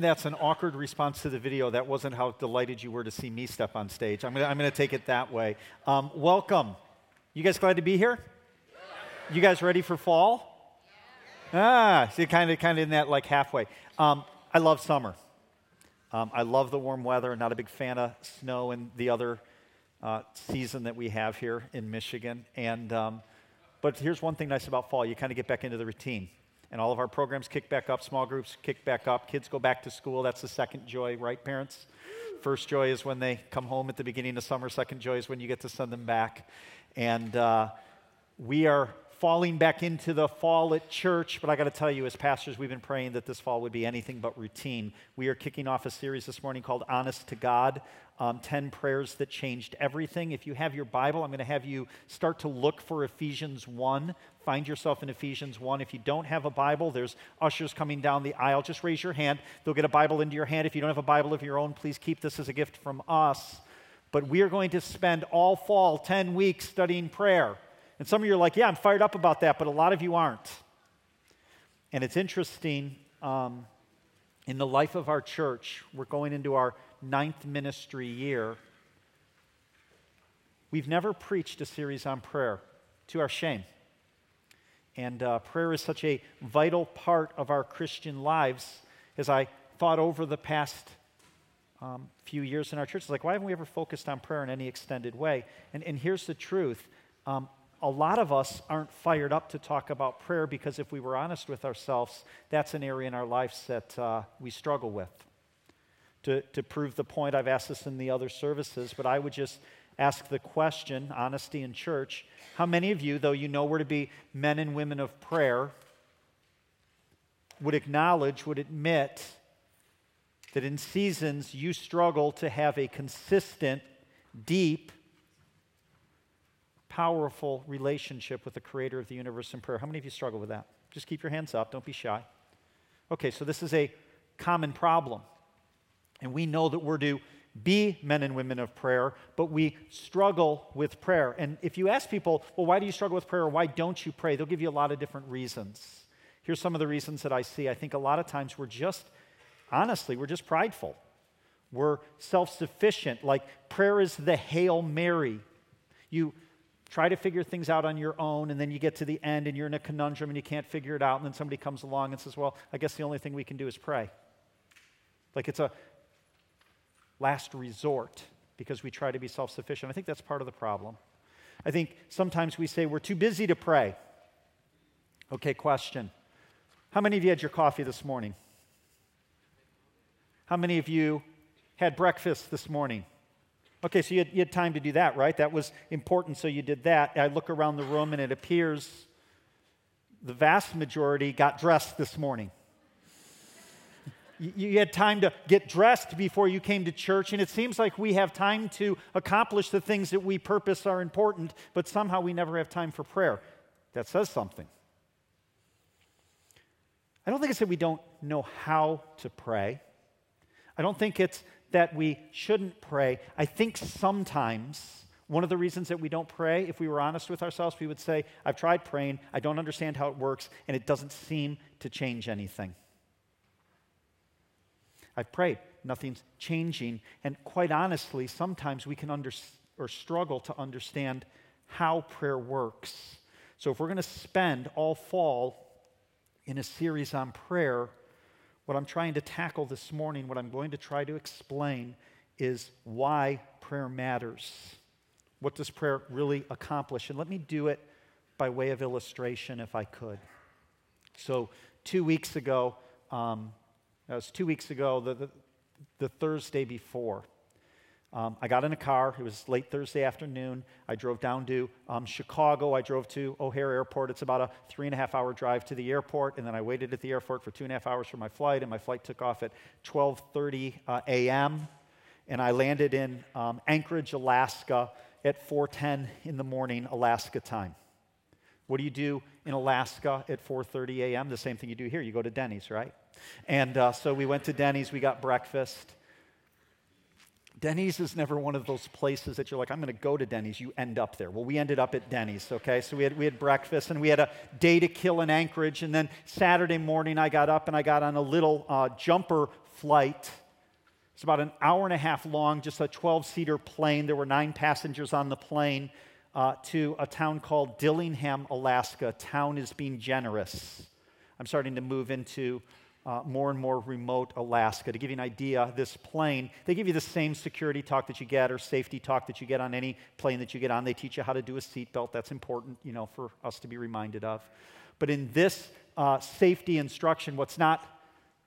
That's an awkward response to the video. That wasn't how delighted you were to see me step on stage. I'm going to take it that way. Um, welcome. You guys glad to be here? You guys ready for fall? Ah, see, kind of, kind of in that like halfway. Um, I love summer. Um, I love the warm weather. Not a big fan of snow and the other uh, season that we have here in Michigan. And um, but here's one thing nice about fall: you kind of get back into the routine and all of our programs kick back up, small groups kick back up, kids go back to school. That's the second joy, right, parents? First joy is when they come home at the beginning of summer, second joy is when you get to send them back. And uh, we are falling back into the fall at church, but I got to tell you, as pastors, we've been praying that this fall would be anything but routine. We are kicking off a series this morning called Honest to God um, 10 prayers that changed everything. If you have your Bible, I'm going to have you start to look for Ephesians 1. Find yourself in Ephesians 1. If you don't have a Bible, there's ushers coming down the aisle. Just raise your hand. They'll get a Bible into your hand. If you don't have a Bible of your own, please keep this as a gift from us. But we are going to spend all fall, 10 weeks, studying prayer. And some of you are like, yeah, I'm fired up about that, but a lot of you aren't. And it's interesting. Um, in the life of our church, we're going into our ninth ministry year. We've never preached a series on prayer, to our shame. And uh, prayer is such a vital part of our Christian lives. As I thought over the past um, few years in our church, it's like, why haven't we ever focused on prayer in any extended way? And, and here's the truth um, a lot of us aren't fired up to talk about prayer because if we were honest with ourselves, that's an area in our lives that uh, we struggle with. To, to prove the point, I've asked this in the other services, but I would just ask the question, honesty in church, how many of you, though you know we're to be men and women of prayer, would acknowledge, would admit that in seasons you struggle to have a consistent, deep, powerful relationship with the creator of the universe in prayer. How many of you struggle with that? Just keep your hands up, don't be shy. Okay, so this is a common problem. And we know that we're to be men and women of prayer, but we struggle with prayer. And if you ask people, well, why do you struggle with prayer? Why don't you pray? They'll give you a lot of different reasons. Here's some of the reasons that I see. I think a lot of times we're just, honestly, we're just prideful. We're self sufficient. Like prayer is the Hail Mary. You try to figure things out on your own, and then you get to the end and you're in a conundrum and you can't figure it out, and then somebody comes along and says, Well, I guess the only thing we can do is pray. Like it's a last resort because we try to be self sufficient. I think that's part of the problem. I think sometimes we say we're too busy to pray. Okay, question. How many of you had your coffee this morning? How many of you had breakfast this morning? Okay, so you had, you had, time to do that, right? That was important, so you did that. I look around the room and it appears the vast majority got dressed this morning. You, had time to get dressed before you came to church, and it seems like we have time to accomplish the things that we purpose are important, but somehow we never have time for prayer. That says something. I don't think it's that we don't know how to pray. I don't think it's that we shouldn't pray. I think sometimes one of the reasons that we don't pray, if we were honest with ourselves, we would say, I've tried praying, I don't understand how it works, and it doesn't seem to change anything. I've prayed, nothing's changing. And quite honestly, sometimes we can under, or struggle to understand how prayer works. So if we're going to spend all fall in a series on prayer, what I'm trying to tackle this morning, what I'm going to try to explain, is why prayer matters. What does prayer really accomplish? And let me do it by way of illustration, if I could. So, two weeks ago, um, that was two weeks ago, the, the, the Thursday before, um, I got in a car. It was late Thursday afternoon. I drove down to um, Chicago. I drove to O'Hare Airport. It's about a three and a half hour drive to the airport, and then I waited at the airport for two and a half hours for my flight. And my flight took off at 12:30 uh, a.m. And I landed in um, Anchorage, Alaska, at 4:10 in the morning, Alaska time. What do you do in Alaska at 4:30 a.m.? The same thing you do here. You go to Denny's, right? And uh, so we went to Denny's. We got breakfast Denny's is never one of those places that you're like, I'm going to go to Denny's. You end up there. Well, we ended up at Denny's, okay? So we had, we had breakfast and we had a day to kill in Anchorage. And then Saturday morning, I got up and I got on a little uh, jumper flight. It's about an hour and a half long, just a 12 seater plane. There were nine passengers on the plane uh, to a town called Dillingham, Alaska. Town is being generous. I'm starting to move into uh, more and more remote Alaska. To give you an idea, this plane, they give you the same security talk that you get or safety talk that you get on any plane that you get on. They teach you how to do a seatbelt. That's important, you know, for us to be reminded of. But in this uh, safety instruction, what's not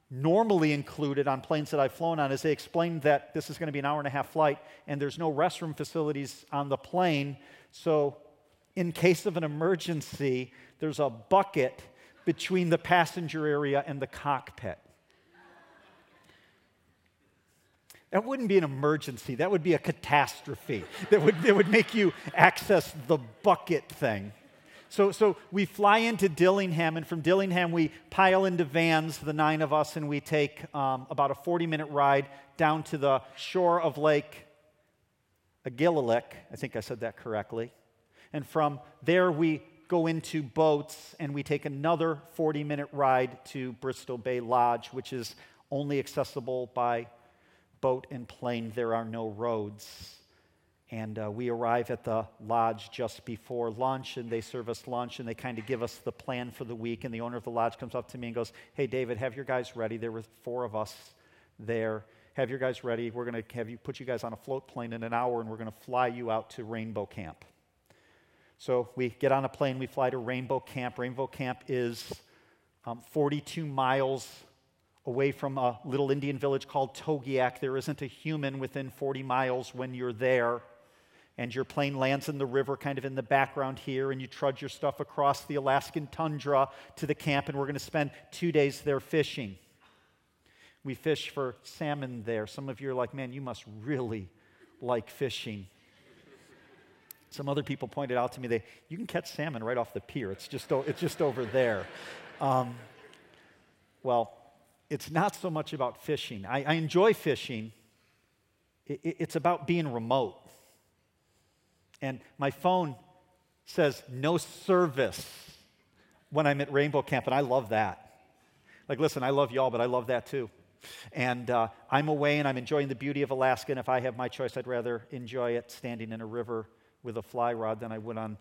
normally included on planes that I've flown on is they explain that this is going to be an hour and a half flight and there's no restroom facilities on the plane. So, in case of an emergency, there's a bucket between the passenger area and the cockpit. That wouldn't be an emergency, that would be a catastrophe that would, that would make you access the bucket thing. So, so we fly into Dillingham, and from Dillingham, we pile into vans, the nine of us, and we take um, about a 40 minute ride down to the shore of Lake Agililic. I think I said that correctly. And from there, we go into boats and we take another 40 minute ride to Bristol Bay Lodge, which is only accessible by boat and plane. There are no roads. And uh, we arrive at the lodge just before lunch, and they serve us lunch, and they kind of give us the plan for the week. And the owner of the lodge comes up to me and goes, Hey, David, have your guys ready. There were four of us there. Have your guys ready. We're going to have you put you guys on a float plane in an hour, and we're going to fly you out to Rainbow Camp. So we get on a plane, we fly to Rainbow Camp. Rainbow Camp is um, 42 miles away from a little Indian village called Togiak. There isn't a human within 40 miles when you're there. And your plane lands in the river, kind of in the background here, and you trudge your stuff across the Alaskan tundra to the camp, and we're going to spend two days there fishing. We fish for salmon there. Some of you are like, man, you must really like fishing. Some other people pointed out to me that you can catch salmon right off the pier. It's just, it's just over there. Um, well, it's not so much about fishing. I, I enjoy fishing. It, it's about being remote. And my phone says no service when I'm at Rainbow Camp, and I love that. Like, listen, I love y'all, but I love that too. And uh, I'm away and I'm enjoying the beauty of Alaska, and if I have my choice, I'd rather enjoy it standing in a river with a fly rod than I would on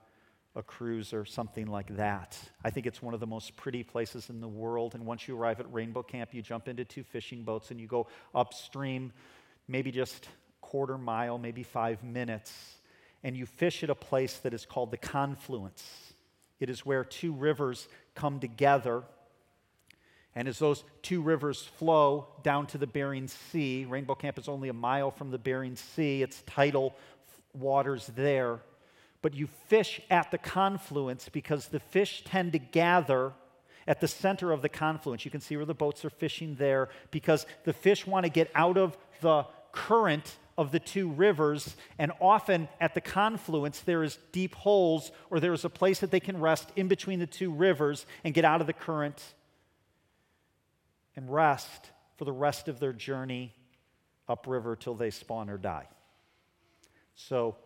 a cruise or something like that. I think it's one of the most pretty places in the world. And once you arrive at Rainbow Camp, you jump into two fishing boats and you go upstream, maybe just quarter mile, maybe five minutes, and you fish at a place that is called the confluence. It is where two rivers come together. And as those two rivers flow down to the Bering Sea, Rainbow Camp is only a mile from the Bering Sea. Its tidal waters there, but you fish at the confluence because the fish tend to gather at the center of the confluence. You can see where the boats are fishing there because the fish want to get out of the current of the two rivers, and often at the confluence, there is deep holes or there is a place that they can rest in between the two rivers and get out of the current and rest for the rest of their journey upriver till they spawn or die. So,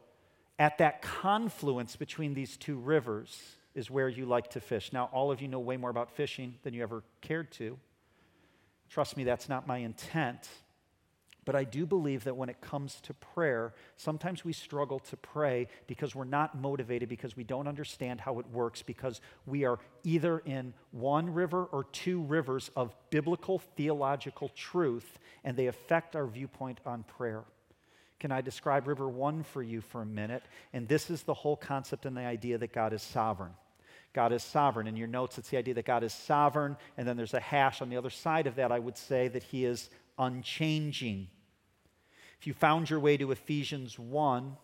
at that confluence between these two rivers is where you like to fish. Now, all of you know way more about fishing than you ever cared to. Trust me, that's not my intent. But I do believe that when it comes to prayer, sometimes we struggle to pray because we're not motivated, because we don't understand how it works, because we are either in one river or two rivers of biblical theological truth, and they affect our viewpoint on prayer. Can I describe River One for you for a minute? And this is the whole concept and the idea that God is sovereign. God is sovereign. In your notes, it's the idea that God is sovereign, and then there's a hash on the other side of that. I would say that He is unchanging. If you found your way to Ephesians 1,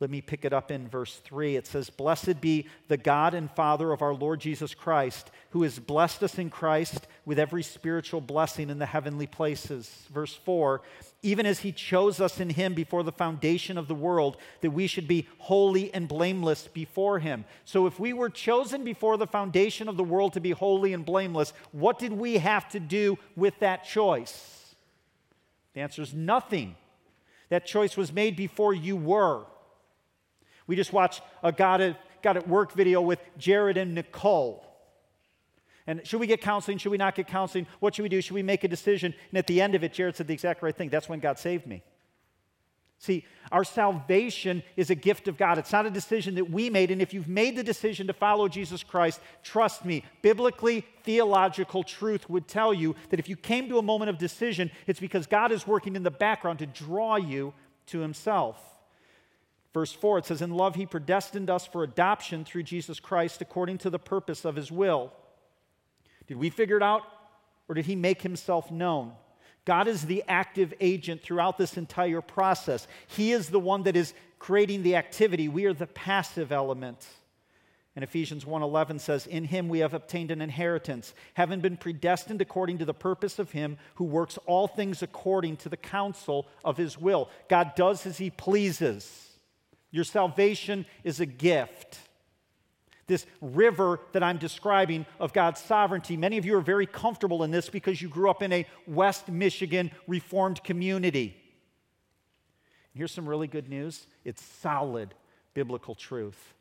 let me pick it up in verse 3. It says, Blessed be the God and Father of our Lord Jesus Christ, who has blessed us in Christ with every spiritual blessing in the heavenly places. Verse 4 Even as he chose us in him before the foundation of the world, that we should be holy and blameless before him. So, if we were chosen before the foundation of the world to be holy and blameless, what did we have to do with that choice? The answer is nothing. That choice was made before you were. We just watched a God at, God at Work video with Jared and Nicole. And should we get counseling? Should we not get counseling? What should we do? Should we make a decision? And at the end of it, Jared said the exact right thing. That's when God saved me. See, our salvation is a gift of God. It's not a decision that we made. And if you've made the decision to follow Jesus Christ, trust me, biblically, theological truth would tell you that if you came to a moment of decision, it's because God is working in the background to draw you to Himself. Verse 4, it says, In love, He predestined us for adoption through Jesus Christ according to the purpose of His will did we figure it out or did he make himself known? God is the active agent throughout this entire process. He is the one that is creating the activity. We are the passive element. And Ephesians 1:11 says, "In him we have obtained an inheritance, having been predestined according to the purpose of him who works all things according to the counsel of his will." God does as he pleases. Your salvation is a gift this river that I'm describing of God's sovereignty. Many of you are very comfortable in this because you grew up in a West Michigan Reformed community. Here's some really good news it's solid biblical truth.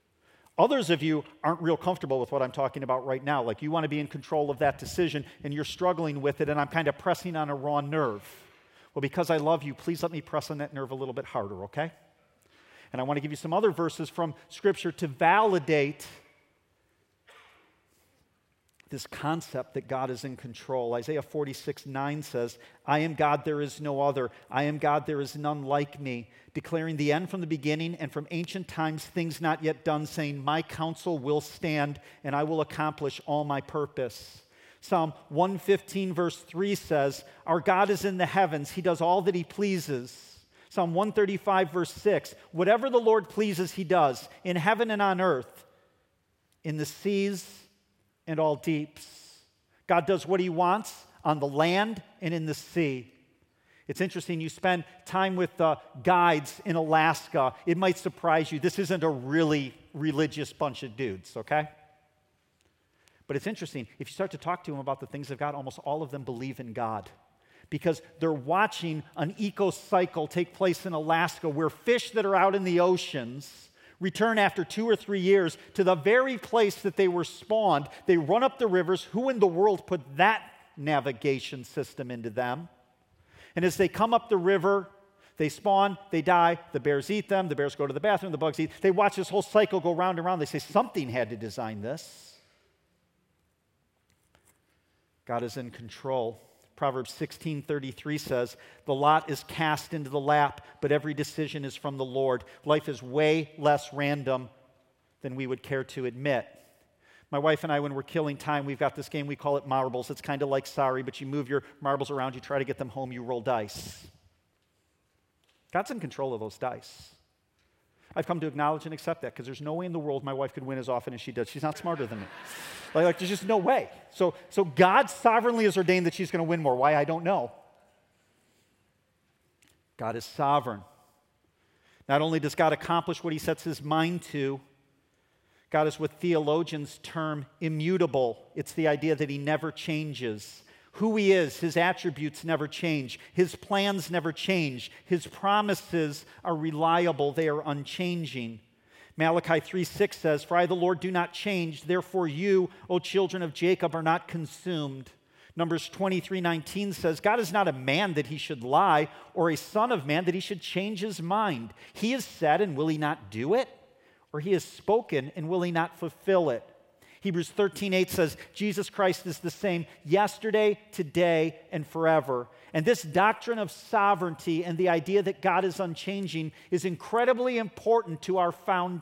Others of you aren't real comfortable with what I'm talking about right now. Like you want to be in control of that decision and you're struggling with it, and I'm kind of pressing on a raw nerve. Well, because I love you, please let me press on that nerve a little bit harder, okay? And I want to give you some other verses from Scripture to validate this concept that God is in control. Isaiah 46 9 says, I am God, there is no other. I am God, there is none like me. Declaring the end from the beginning and from ancient times, things not yet done, saying, My counsel will stand and I will accomplish all my purpose. Psalm 115, verse 3 says, Our God is in the heavens, He does all that He pleases. Psalm 135, verse 6 Whatever the Lord pleases, He does, in heaven and on earth, in the seas and all deeps. God does what he wants on the land and in the sea. It's interesting, you spend time with uh, guides in Alaska. It might surprise you. This isn't a really religious bunch of dudes, okay? But it's interesting. If you start to talk to them about the things of God, almost all of them believe in God because they're watching an eco cycle take place in Alaska where fish that are out in the oceans return after two or three years to the very place that they were spawned. They run up the rivers. Who in the world put that navigation system into them? And as they come up the river, they spawn, they die, the bears eat them, the bears go to the bathroom, the bugs eat. They watch this whole cycle go round and round. They say, something had to design this. God is in control. Proverbs 16:33 says, "The lot is cast into the lap, but every decision is from the Lord. Life is way less random than we would care to admit." My wife and I, when we're killing time, we've got this game, we call it marbles. It's kind of like sorry, but you move your marbles around, you try to get them home, you roll dice. God's in control of those dice. I've come to acknowledge and accept that because there's no way in the world my wife could win as often as she does. She's not smarter than me. Like, like there's just no way. So, so God sovereignly has ordained that she's going to win more. Why? I don't know. God is sovereign. Not only does God accomplish what he sets his mind to, God is what theologians term immutable. It's the idea that he never changes. Who he is, his attributes never change. His plans never change. His promises are reliable, they are unchanging. Malachi 3 6 says, For I, the Lord, do not change. Therefore, you, O children of Jacob, are not consumed. Numbers 23 19 says, God is not a man that he should lie, or a son of man that he should change his mind. He has said, and will he not do it? Or he has spoken, and will he not fulfill it? Hebrews 13 8 says, Jesus Christ is the same yesterday, today, and forever. And this doctrine of sovereignty and the idea that God is unchanging is incredibly important to our, found,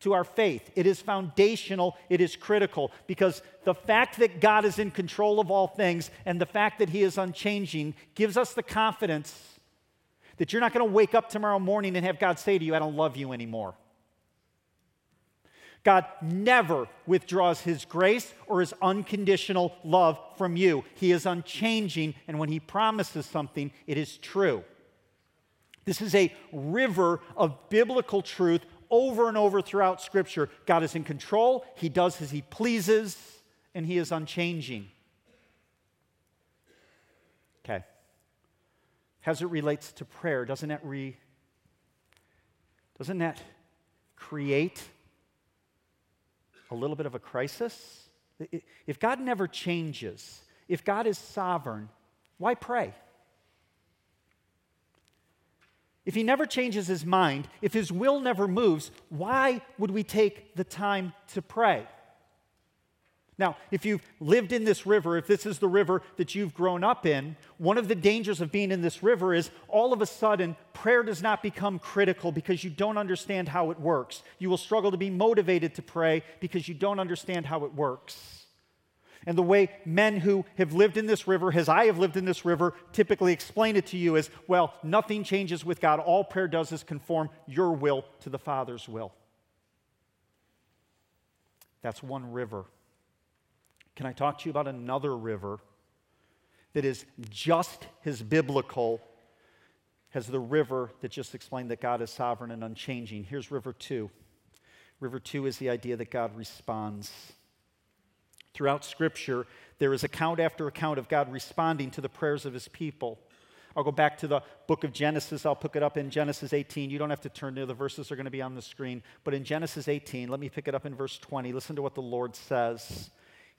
to our faith. It is foundational, it is critical, because the fact that God is in control of all things and the fact that He is unchanging gives us the confidence that you're not going to wake up tomorrow morning and have God say to you, I don't love you anymore. God never withdraws his grace or his unconditional love from you. He is unchanging, and when he promises something, it is true. This is a river of biblical truth over and over throughout Scripture. God is in control, he does as he pleases, and he is unchanging. Okay. as it relates to prayer, doesn't that re doesn't that create a little bit of a crisis? If God never changes, if God is sovereign, why pray? If he never changes his mind, if his will never moves, why would we take the time to pray? Now, if you've lived in this river, if this is the river that you've grown up in, one of the dangers of being in this river is all of a sudden prayer does not become critical because you don't understand how it works. You will struggle to be motivated to pray because you don't understand how it works. And the way men who have lived in this river, as I have lived in this river, typically explain it to you is well, nothing changes with God. All prayer does is conform your will to the Father's will. That's one river. Can I talk to you about another river that is just as biblical as the river that just explained that God is sovereign and unchanging? Here's river two. River two is the idea that God responds. Throughout Scripture, there is account after account of God responding to the prayers of his people. I'll go back to the book of Genesis. I'll pick it up in Genesis 18. You don't have to turn there, the verses are going to be on the screen. But in Genesis 18, let me pick it up in verse 20. Listen to what the Lord says.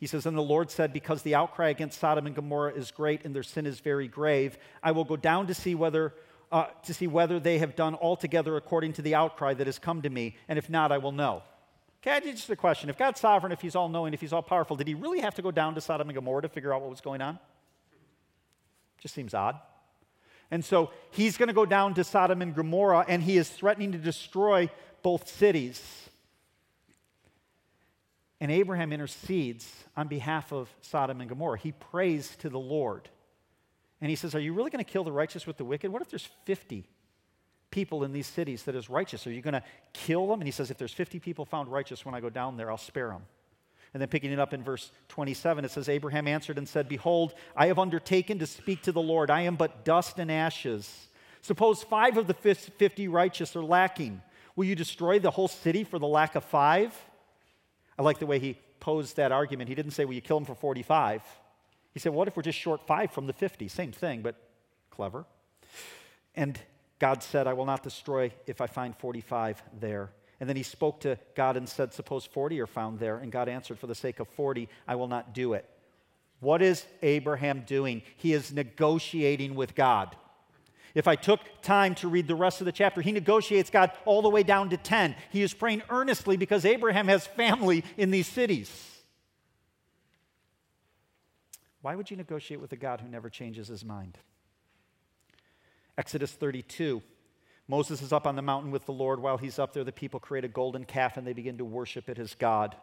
He says, And the Lord said, Because the outcry against Sodom and Gomorrah is great and their sin is very grave, I will go down to see whether. Uh, to see whether they have done altogether according to the outcry that has come to me, and if not, I will know. Okay, I just a question. If God's sovereign, if He's all knowing, if He's all powerful, did He really have to go down to Sodom and Gomorrah to figure out what was going on? Just seems odd. And so He's going to go down to Sodom and Gomorrah, and He is threatening to destroy both cities. And Abraham intercedes on behalf of Sodom and Gomorrah. He prays to the Lord. And he says, Are you really going to kill the righteous with the wicked? What if there's 50 people in these cities that is righteous? Are you going to kill them? And he says, If there's 50 people found righteous when I go down there, I'll spare them. And then picking it up in verse 27, it says, Abraham answered and said, Behold, I have undertaken to speak to the Lord. I am but dust and ashes. Suppose five of the 50 righteous are lacking. Will you destroy the whole city for the lack of five? I like the way he posed that argument. He didn't say, Will you kill them for 45? He said, What if we're just short five from the 50? Same thing, but clever. And God said, I will not destroy if I find 45 there. And then he spoke to God and said, Suppose 40 are found there. And God answered, For the sake of 40, I will not do it. What is Abraham doing? He is negotiating with God. If I took time to read the rest of the chapter, he negotiates God all the way down to 10. He is praying earnestly because Abraham has family in these cities. Why would you negotiate with a God who never changes his mind? Exodus 32. Moses is up on the mountain with the Lord. While he's up there, the people create a golden calf and they begin to worship it as God.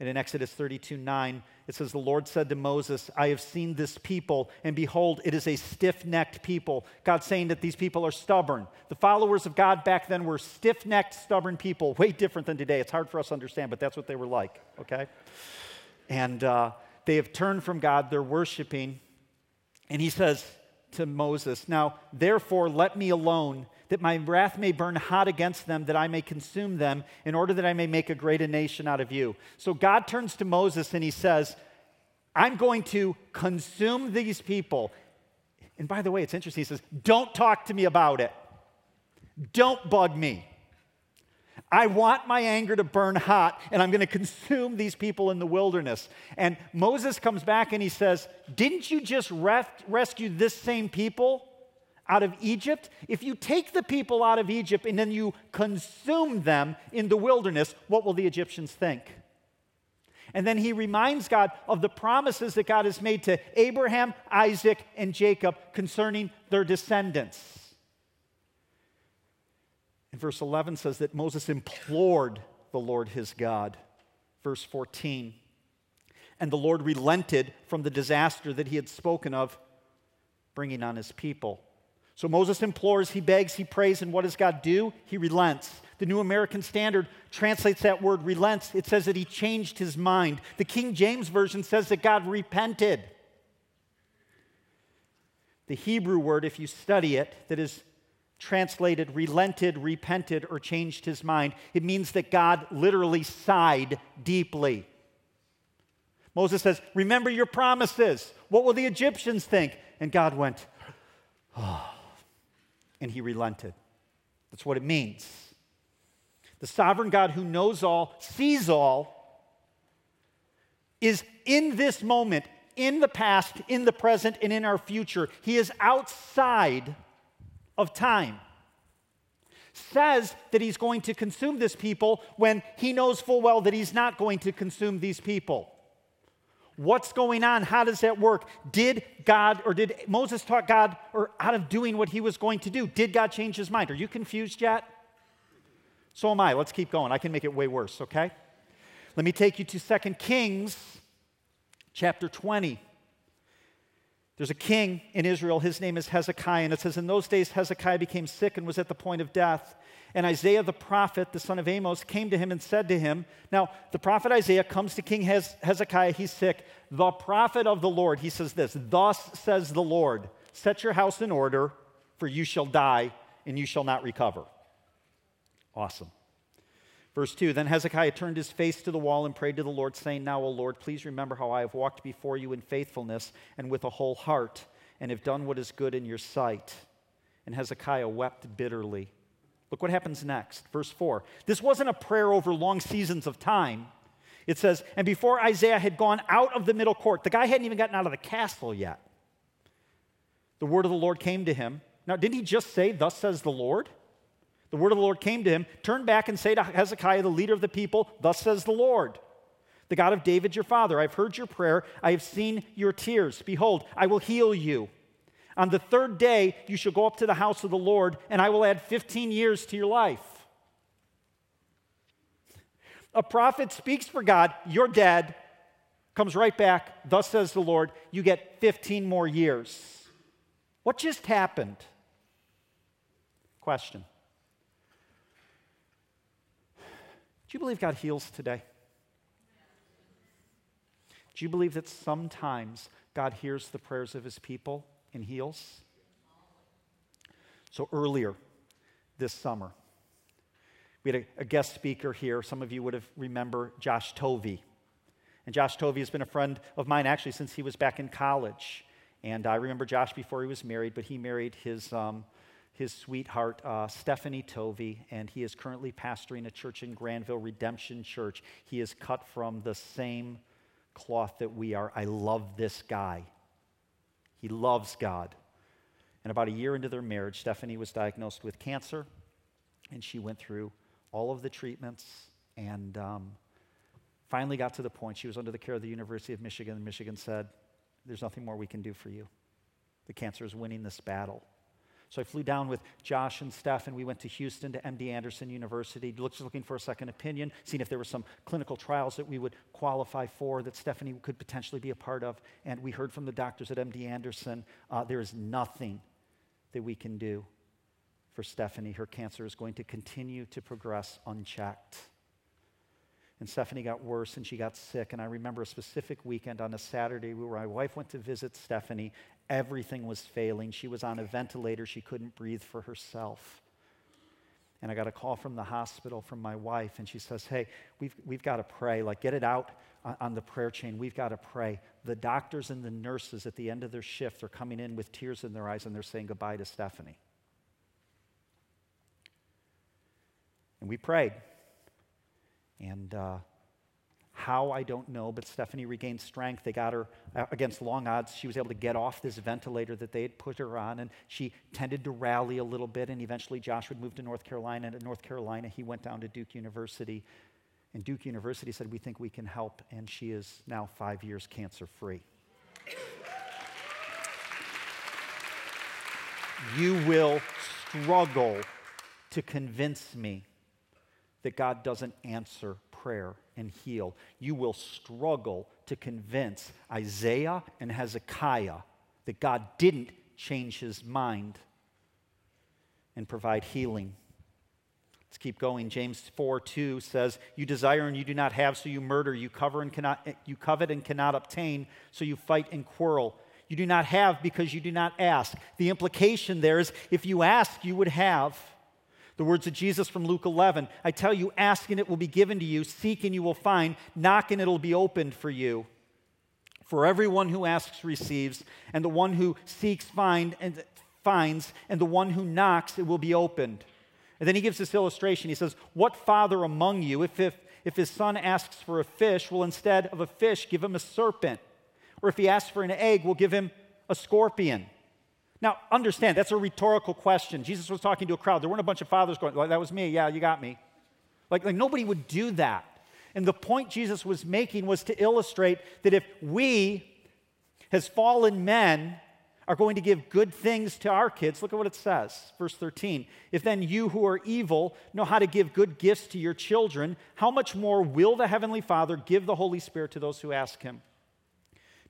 And in Exodus 32 9, it says, The Lord said to Moses, I have seen this people, and behold, it is a stiff necked people. God saying that these people are stubborn. The followers of God back then were stiff necked, stubborn people, way different than today. It's hard for us to understand, but that's what they were like, okay? And uh, they have turned from God, they're worshiping. And he says, to Moses, Now, therefore, let me alone, that my wrath may burn hot against them, that I may consume them, in order that I may make a greater nation out of you. So God turns to Moses and he says, I'm going to consume these people. And by the way, it's interesting. He says, Don't talk to me about it. Don't bug me. I want my anger to burn hot, and I'm going to consume these people in the wilderness. And Moses comes back and he says, Didn't you just rescue this same people out of Egypt? If you take the people out of Egypt and then you consume them in the wilderness, what will the Egyptians think? And then he reminds God of the promises that God has made to Abraham, Isaac, and Jacob concerning their descendants. And verse 11 says that Moses implored the Lord his God. Verse 14. And the Lord relented from the disaster that he had spoken of bringing on his people. So Moses implores, he begs, he prays, and what does God do? He relents. The New American Standard translates that word relents. It says that he changed his mind. The King James Version says that God repented. The Hebrew word, if you study it, that is translated relented, repented, or changed his mind. It means that God literally sighed deeply. Moses says, Remember your promises. What will the Egyptians think? And God went, Oh. And he relented. That's what it means. The sovereign God who knows all, sees all, is in this moment, in the past, in the present, and in our future. He is outside of time. Says that he's going to consume this people when he knows full well that he's not going to consume these people. What's going on? How does that work? Did God or did Moses talk God or out of doing what he was going to do? Did God change his mind? Are you confused yet? So am I. Let's keep going. I can make it way worse, okay? Let me take you to 2 Kings chapter 20. There's a king in Israel. His name is Hezekiah. And it says, In those days, Hezekiah became sick and was at the point of death. And Isaiah the prophet, the son of Amos, came to him and said to him, Now, the prophet Isaiah comes to King Hezekiah. He's sick. The prophet of the Lord, he says this Thus says the Lord, Set your house in order, for you shall die, and you shall not recover. Awesome. Verse 2 Then Hezekiah turned his face to the wall and prayed to the Lord, saying, Now, O Lord, please remember how I have walked before you in faithfulness and with a whole heart, and have done what is good in your sight. And Hezekiah wept bitterly. Look what happens next. Verse 4. This wasn't a prayer over long seasons of time. It says, And before Isaiah had gone out of the middle court, the guy hadn't even gotten out of the castle yet. The word of the Lord came to him. Now, didn't he just say, Thus says the Lord? The word of the Lord came to him. Turn back and say to Hezekiah, the leader of the people, Thus says the Lord, the God of David your father, I've heard your prayer. I have seen your tears. Behold, I will heal you. On the third day, you shall go up to the house of the Lord, and I will add 15 years to your life. A prophet speaks for God, you're dead, comes right back, thus says the Lord, you get 15 more years. What just happened? Question. Do you believe God heals today? Do you believe that sometimes God hears the prayers of his people and heals. So earlier this summer, we had a, a, guest speaker here. Some of you would have remember Josh Tovey. And Josh Tovey has been a friend of mine actually since he was back in college. And I remember Josh before he was married, but he married his, um, his sweetheart, uh, Stephanie Tovey, and he is currently pastoring a church in Grandville, Redemption Church. He is cut from the same cloth that we are. I love this guy. He loves God. And about a year into their marriage, Stephanie was diagnosed with cancer, and she went through all of the treatments and um, finally got to the point she was under the care of the University of Michigan, and Michigan said, There's nothing more we can do for you. The cancer is winning this battle. So I flew down with Josh and Steph, and we went to Houston to MD Anderson University, just looking for a second opinion, seeing if there were some clinical trials that we would qualify for that Stephanie could potentially be a part of. And we heard from the doctors at MD Anderson uh, there is nothing that we can do for Stephanie. Her cancer is going to continue to progress unchecked. And Stephanie got worse and she got sick. And I remember a specific weekend on a Saturday where my wife went to visit Stephanie Everything was failing. She was on a ventilator. She couldn't breathe for herself. And I got a call from the hospital from my wife, and she says, Hey, we've, we've got to pray. Like, get it out on the prayer chain. We've got to pray. The doctors and the nurses at the end of their shift are coming in with tears in their eyes, and they're saying goodbye to Stephanie. And we prayed. And uh, how, I don't know, but Stephanie regained strength. They got her uh, against long odds. She was able to get off this ventilator that they had put her on, and she tended to rally a little bit. And eventually, Josh would move to North Carolina. And at North Carolina, he went down to Duke University. And Duke University said, We think we can help. And she is now five years cancer free. you will struggle to convince me that God doesn't answer prayer and heal. You will struggle to convince Isaiah and Hezekiah that God didn't change his mind and provide healing. Let's keep going. James 4 2 says, You desire and you do not have, so you murder. You, cover and cannot, you covet and cannot obtain, so you fight and quarrel. You do not have because you do not ask. The implication there is if you ask, you would have. The words of Jesus from Luke 11 I tell you, ask and it will be given to you, seek and you will find, knock and it'll be opened for you. For everyone who asks receives, and the one who seeks find, and finds, and the one who knocks, it will be opened. And then he gives this illustration. He says, What father among you, if, if, if his son asks for a fish, will instead of a fish give him a serpent? Or if he asks for an egg, will give him a scorpion? Now, understand, that's a rhetorical question. Jesus was talking to a crowd. There weren't a bunch of fathers going, That was me. Yeah, you got me. Like, like nobody would do that. And the point Jesus was making was to illustrate that if we, as fallen men, are going to give good things to our kids, look at what it says, verse 13. If then you who are evil know how to give good gifts to your children, how much more will the Heavenly Father give the Holy Spirit to those who ask Him?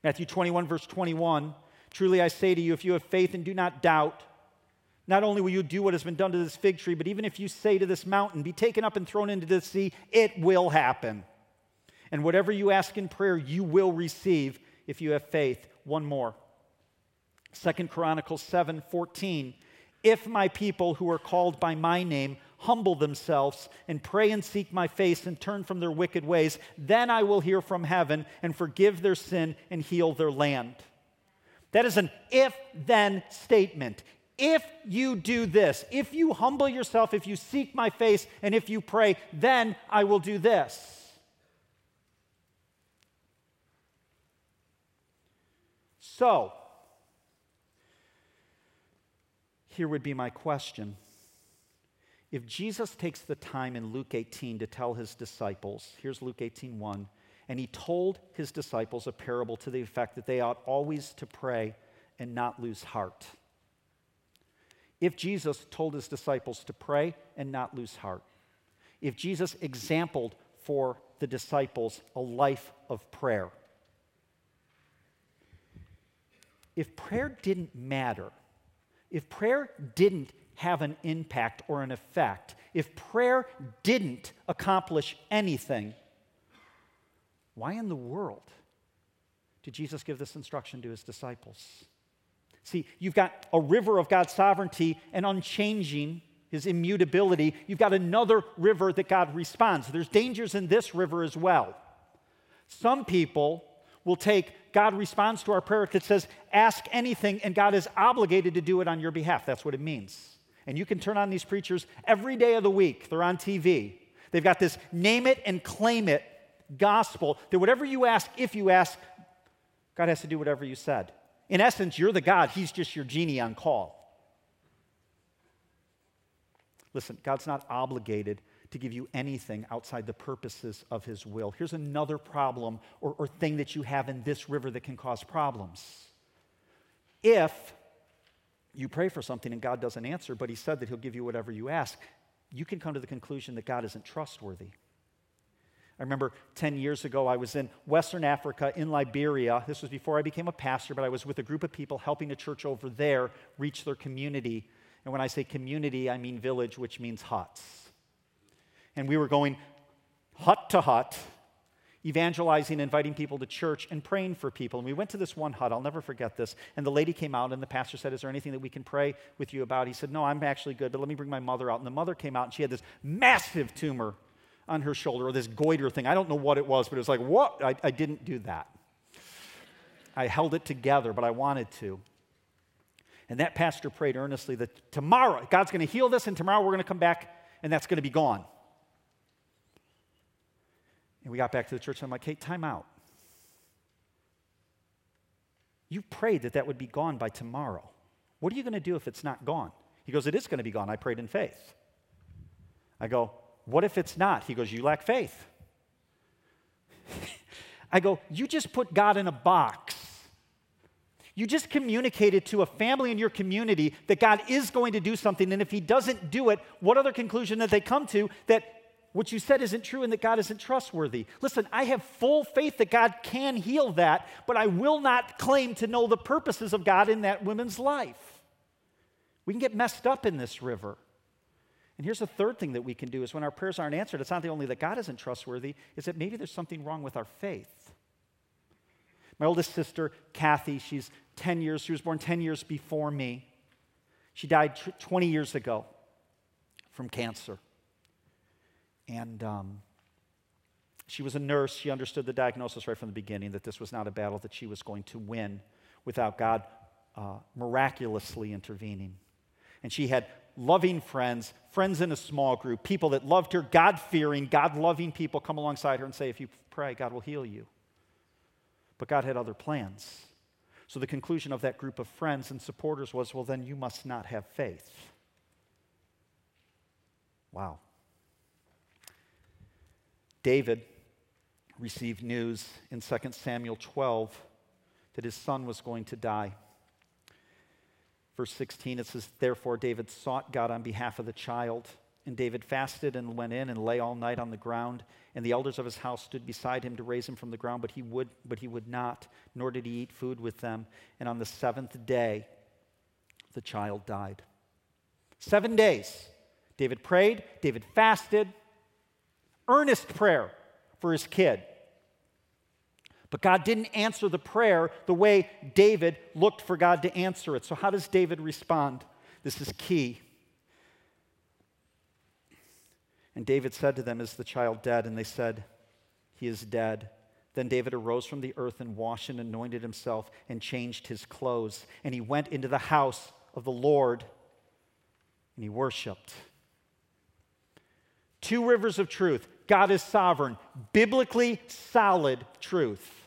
Matthew 21, verse 21. Truly I say to you, if you have faith and do not doubt, not only will you do what has been done to this fig tree, but even if you say to this mountain, Be taken up and thrown into the sea, it will happen. And whatever you ask in prayer, you will receive if you have faith. One more. Second Chronicles 7 14. If my people who are called by my name humble themselves and pray and seek my face and turn from their wicked ways, then I will hear from heaven and forgive their sin and heal their land. That is an if then statement. If you do this, if you humble yourself, if you seek my face, and if you pray, then I will do this. So, here would be my question. If Jesus takes the time in Luke 18 to tell his disciples, here's Luke 18 1, and he told his disciples a parable to the effect that they ought always to pray and not lose heart. If Jesus told his disciples to pray and not lose heart, if Jesus exampled for the disciples a life of prayer, if prayer didn't matter, if prayer didn't have an impact or an effect, if prayer didn't accomplish anything, why in the world did Jesus give this instruction to his disciples? See, you've got a river of God's sovereignty and unchanging, his immutability. You've got another river that God responds. There's dangers in this river as well. Some people will take God responds to our prayer that says, ask anything, and God is obligated to do it on your behalf. That's what it means. And you can turn on these preachers every day of the week, they're on TV. They've got this name it and claim it gospel that whatever you ask, if you ask, God has to do whatever you said. In essence, you're the God, He's just your genie on call. Listen, God's not obligated to give you anything outside the purposes of His will. Here's another problem or, or thing that you have in this river that can cause problems. If you pray for something and God doesn't answer, but He said that He'll give you whatever you ask, you can come to the conclusion that God isn't trustworthy. I remember 10 years ago, I was in Western Africa, in Liberia. This was before I became a pastor, but I was with a group of people helping a church over there reach their community. And when I say community, I mean village, which means huts. And we were going hut to hut, evangelizing, inviting people to church, and praying for people. And we went to this one hut, I'll never forget this. And the lady came out, and the pastor said, Is there anything that we can pray with you about? He said, No, I'm actually good, but let me bring my mother out. And the mother came out, and she had this massive tumor on her shoulder, or this goiter thing. I don't know what it was, but it was like, what? I, I didn't do that. I held it together, but I wanted to. And that pastor prayed earnestly that tomorrow, God's going to heal this, and tomorrow we're going to come back, and that's going to be gone. And we got back to the church, and I'm like, hey, time out. You prayed that that would be gone by tomorrow. What are you going to do if it's not gone? He goes, it is going to be gone. I prayed in faith. I go, what if it's not? He goes, You lack faith. I go, You just put God in a box. You just communicated to a family in your community that God is going to do something, and if He doesn't do it, what other conclusion did they come to? That what you said isn't true and that God isn't trustworthy. Listen, I have full faith that God can heal that, but I will not claim to know the purposes of God in that woman's life. We can get messed up in this river. And here's the third thing that we can do is when our prayers aren't answered, it's not the only that God isn't trustworthy, is that maybe there's something wrong with our faith. My oldest sister, Kathy, she's 10 years, she was born 10 years before me. She died 20 years ago from cancer. And um, she was a nurse. She understood the diagnosis right from the beginning that this was not a battle that she was going to win without God uh, miraculously intervening. And she had loving friends, friends in a small group, people that loved her, God fearing, God loving people come alongside her and say, If you pray, God will heal you. But God had other plans. So the conclusion of that group of friends and supporters was, Well, then you must not have faith. Wow. David received news in 2 Samuel 12 that his son was going to die. Verse 16, it says, Therefore David sought God on behalf of the child. And David fasted and went in and lay all night on the ground. And the elders of his house stood beside him to raise him from the ground, but he would, but he would not, nor did he eat food with them. And on the seventh day, the child died. Seven days. David prayed, David fasted, earnest prayer for his kid. But God didn't answer the prayer the way David looked for God to answer it. So, how does David respond? This is key. And David said to them, Is the child dead? And they said, He is dead. Then David arose from the earth and washed and anointed himself and changed his clothes. And he went into the house of the Lord and he worshiped. Two rivers of truth. God is sovereign, biblically solid truth.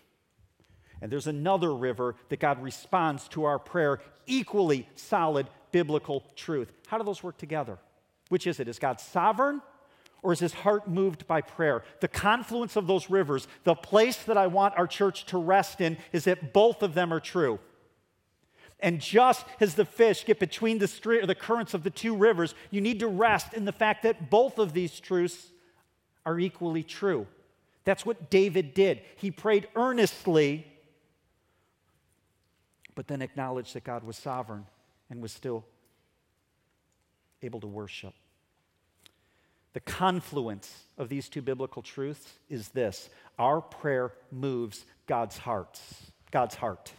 And there's another river that God responds to our prayer, equally solid biblical truth. How do those work together? Which is it? Is God sovereign or is his heart moved by prayer? The confluence of those rivers, the place that I want our church to rest in, is that both of them are true. And just as the fish get between the, street, the currents of the two rivers, you need to rest in the fact that both of these truths are equally true. That's what David did. He prayed earnestly but then acknowledged that God was sovereign and was still able to worship. The confluence of these two biblical truths is this our prayer moves God's hearts, God's heart.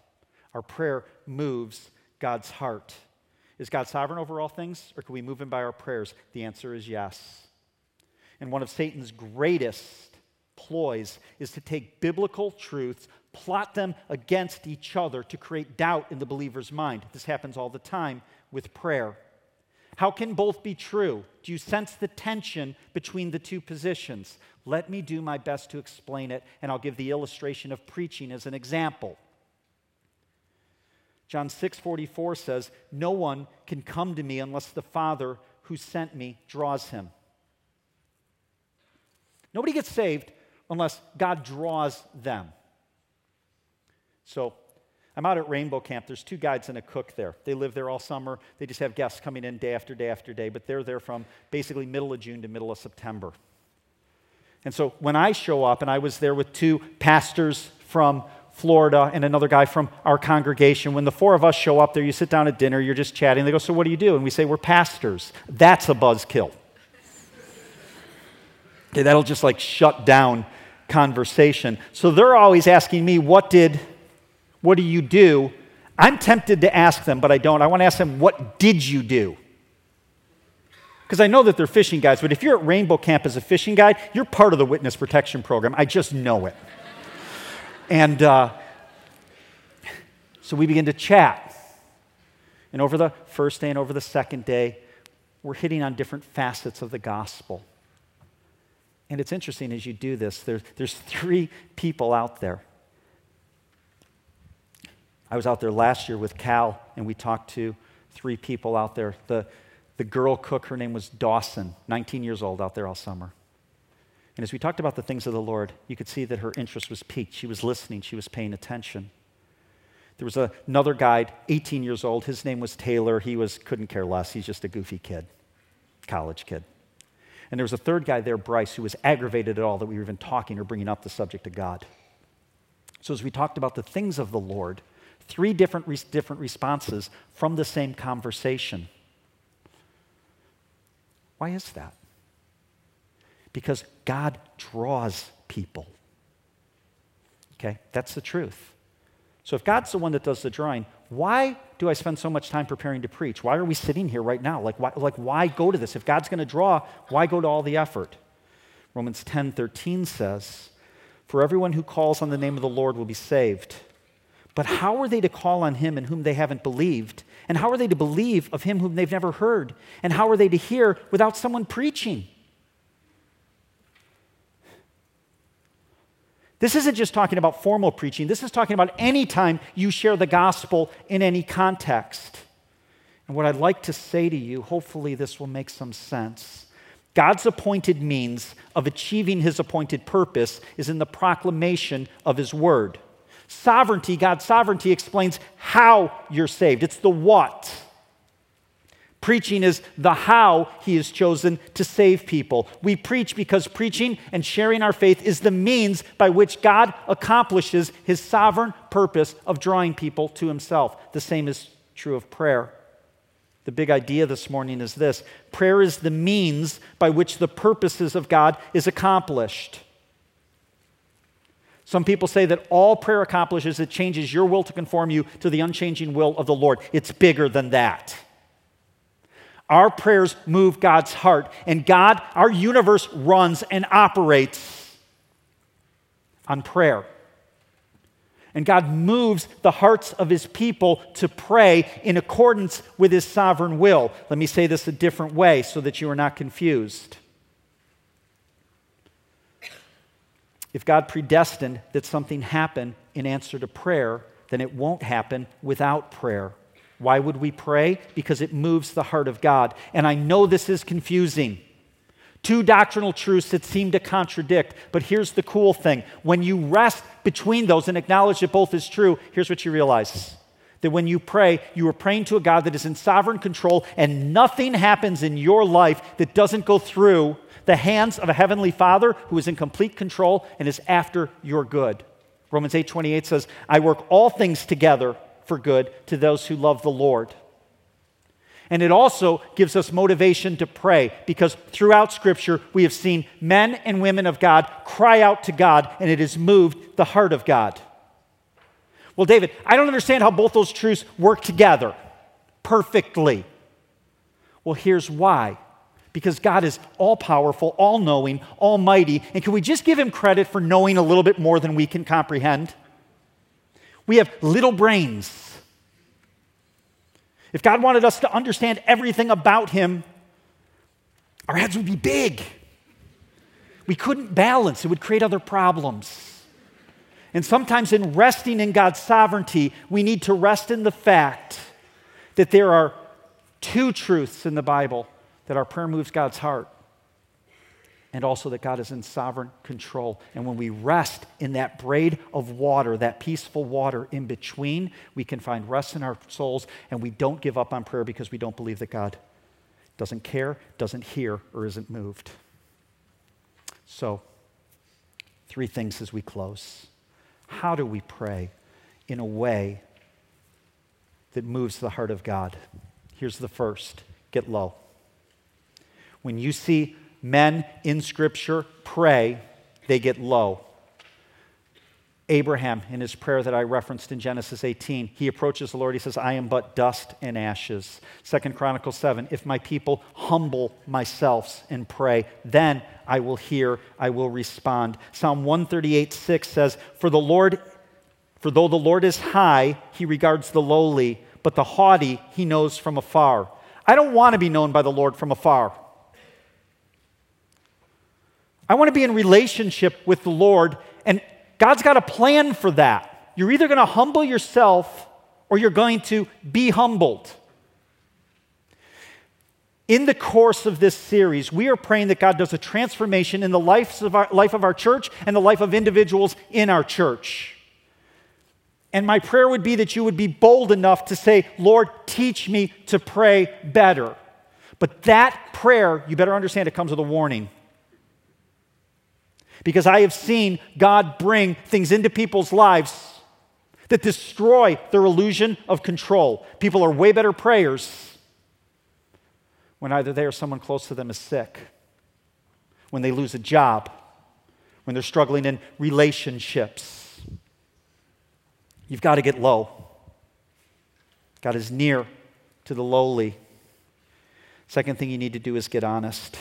Our prayer moves God's heart. Is God sovereign over all things, or can we move him by our prayers? The answer is yes. And one of Satan's greatest ploys is to take biblical truths, plot them against each other to create doubt in the believer's mind. This happens all the time with prayer. How can both be true? Do you sense the tension between the two positions? Let me do my best to explain it, and I'll give the illustration of preaching as an example. John 6:44 says, "No one can come to me unless the Father who sent me draws him." Nobody gets saved unless God draws them. So I'm out at Rainbow Camp. There's two guides and a cook there. They live there all summer. They just have guests coming in day after day after day, but they're there from basically middle of June to middle of September. And so when I show up, and I was there with two pastors from Florida and another guy from our congregation, when the four of us show up there, you sit down at dinner, you're just chatting. They go, So what do you do? And we say, We're pastors. That's a buzzkill. Okay, that'll just like shut down conversation. So they're always asking me, What did what do you do? I'm tempted to ask them, but I don't. I want to ask them, what did you do? Because I know that they're fishing guides, but if you're at Rainbow Camp as a fishing guide, you're part of the witness protection program. I just know it. and uh, so we begin to chat. And over the first day and over the second day, we're hitting on different facets of the gospel. And it's interesting as you do this, there's, there's three people out there I was out there last year with Cal, and we talked to three people out there. The, the girl cook, her name was Dawson, 19 years old, out there all summer. And as we talked about the things of the Lord, you could see that her interest was piqued. She was listening, she was paying attention. There was a, another guide, 18 years old. His name was Taylor. He was, couldn't care less. He's just a goofy kid, college kid. And there was a third guy there, Bryce, who was aggravated at all that we were even talking or bringing up the subject of God. So as we talked about the things of the Lord, Three different, re- different responses from the same conversation. Why is that? Because God draws people. Okay, that's the truth. So if God's the one that does the drawing, why do I spend so much time preparing to preach? Why are we sitting here right now? Like, why, like, why go to this? If God's going to draw, why go to all the effort? Romans 10 13 says, For everyone who calls on the name of the Lord will be saved. But how are they to call on him in whom they haven't believed? And how are they to believe of him whom they've never heard? And how are they to hear without someone preaching? This isn't just talking about formal preaching. This is talking about any time you share the gospel in any context. And what I'd like to say to you, hopefully this will make some sense. God's appointed means of achieving his appointed purpose is in the proclamation of his word. Sovereignty, God's sovereignty explains how you're saved. It's the what. Preaching is the how he has chosen to save people. We preach because preaching and sharing our faith is the means by which God accomplishes his sovereign purpose of drawing people to himself. The same is true of prayer. The big idea this morning is this prayer is the means by which the purposes of God is accomplished. Some people say that all prayer accomplishes it changes your will to conform you to the unchanging will of the Lord. It's bigger than that. Our prayers move God's heart, and God, our universe runs and operates on prayer. And God moves the hearts of his people to pray in accordance with his sovereign will. Let me say this a different way so that you are not confused. If God predestined that something happen in answer to prayer, then it won't happen without prayer. Why would we pray? Because it moves the heart of God. And I know this is confusing. Two doctrinal truths that seem to contradict, but here's the cool thing. When you rest between those and acknowledge that both is true, here's what you realize that when you pray, you are praying to a God that is in sovereign control, and nothing happens in your life that doesn't go through the hands of a heavenly Father who is in complete control and is after your good. Romans 8:28 says, "I work all things together for good to those who love the Lord." And it also gives us motivation to pray because throughout Scripture we have seen men and women of God cry out to God and it has moved the heart of God. Well, David, I don't understand how both those truths work together perfectly. Well, here's why because God is all powerful, all knowing, almighty. And can we just give him credit for knowing a little bit more than we can comprehend? We have little brains. If God wanted us to understand everything about him, our heads would be big. We couldn't balance, it would create other problems. And sometimes, in resting in God's sovereignty, we need to rest in the fact that there are two truths in the Bible that our prayer moves God's heart, and also that God is in sovereign control. And when we rest in that braid of water, that peaceful water in between, we can find rest in our souls, and we don't give up on prayer because we don't believe that God doesn't care, doesn't hear, or isn't moved. So, three things as we close. How do we pray in a way that moves the heart of God? Here's the first get low. When you see men in Scripture pray, they get low. Abraham, in his prayer that I referenced in Genesis 18, he approaches the Lord. He says, I am but dust and ashes. Second Chronicles 7, if my people humble myself and pray, then I will hear, I will respond. Psalm 138, 6 says, For the Lord, for though the Lord is high, he regards the lowly, but the haughty he knows from afar. I don't want to be known by the Lord from afar. I want to be in relationship with the Lord, and God's got a plan for that. You're either going to humble yourself or you're going to be humbled. In the course of this series, we are praying that God does a transformation in the life of our, life of our church and the life of individuals in our church. And my prayer would be that you would be bold enough to say, Lord, teach me to pray better. But that prayer, you better understand, it comes with a warning because I have seen God bring things into people's lives that destroy their illusion of control. People are way better prayers when either they or someone close to them is sick, when they lose a job, when they're struggling in relationships. You've got to get low. God is near to the lowly. Second thing you need to do is get honest.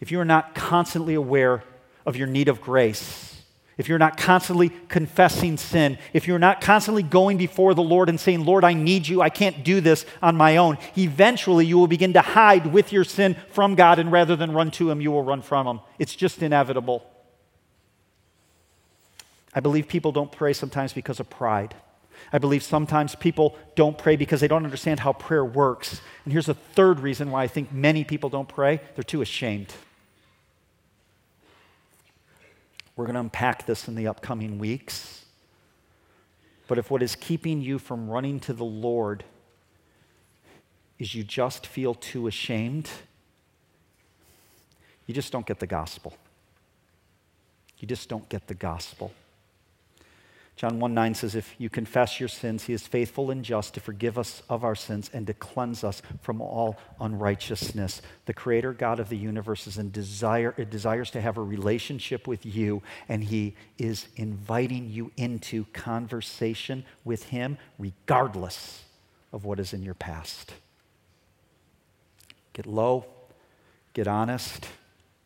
If you are not constantly aware of your need of grace, if you're not constantly confessing sin, if you're not constantly going before the Lord and saying, Lord, I need you, I can't do this on my own, eventually you will begin to hide with your sin from God, and rather than run to Him, you will run from Him. It's just inevitable. I believe people don't pray sometimes because of pride. I believe sometimes people don't pray because they don't understand how prayer works. And here's a third reason why I think many people don't pray they're too ashamed. We're going to unpack this in the upcoming weeks. But if what is keeping you from running to the Lord is you just feel too ashamed, you just don't get the gospel. You just don't get the gospel. John 1 9 says, If you confess your sins, he is faithful and just to forgive us of our sins and to cleanse us from all unrighteousness. The Creator God of the universe is in desire, it desires to have a relationship with you, and he is inviting you into conversation with him, regardless of what is in your past. Get low, get honest,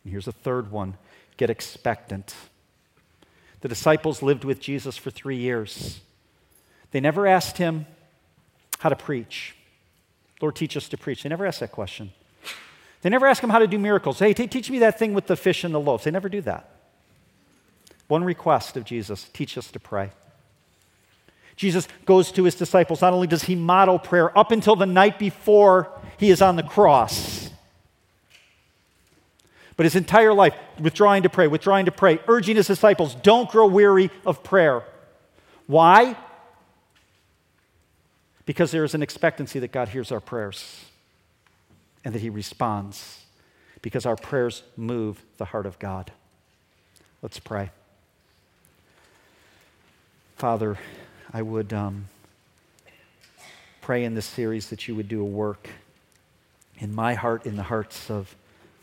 and here's a third one get expectant. The disciples lived with Jesus for three years. They never asked him how to preach. Lord, teach us to preach. They never asked that question. They never asked him how to do miracles. Hey, t- teach me that thing with the fish and the loaves. They never do that. One request of Jesus teach us to pray. Jesus goes to his disciples. Not only does he model prayer up until the night before he is on the cross, but his entire life, withdrawing to pray, withdrawing to pray, urging his disciples, don't grow weary of prayer. Why? Because there is an expectancy that God hears our prayers and that he responds, because our prayers move the heart of God. Let's pray. Father, I would um, pray in this series that you would do a work in my heart, in the hearts of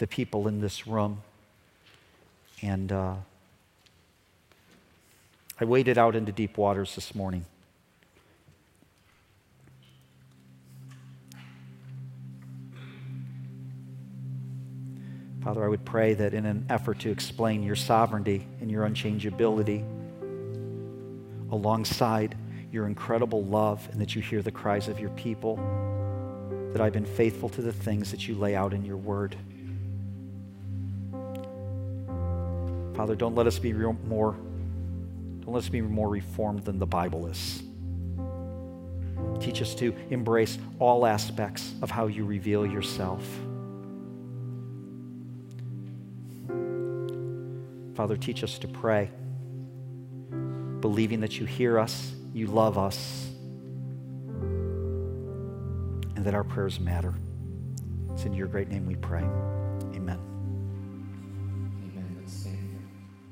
the people in this room. And uh, I waded out into deep waters this morning. Father, I would pray that in an effort to explain your sovereignty and your unchangeability, alongside your incredible love, and that you hear the cries of your people, that I've been faithful to the things that you lay out in your word. Father, don't let us be more don't let us be more reformed than the Bible is. Teach us to embrace all aspects of how you reveal yourself. Father, teach us to pray, believing that you hear us, you love us, and that our prayers matter. It's in your great name we pray.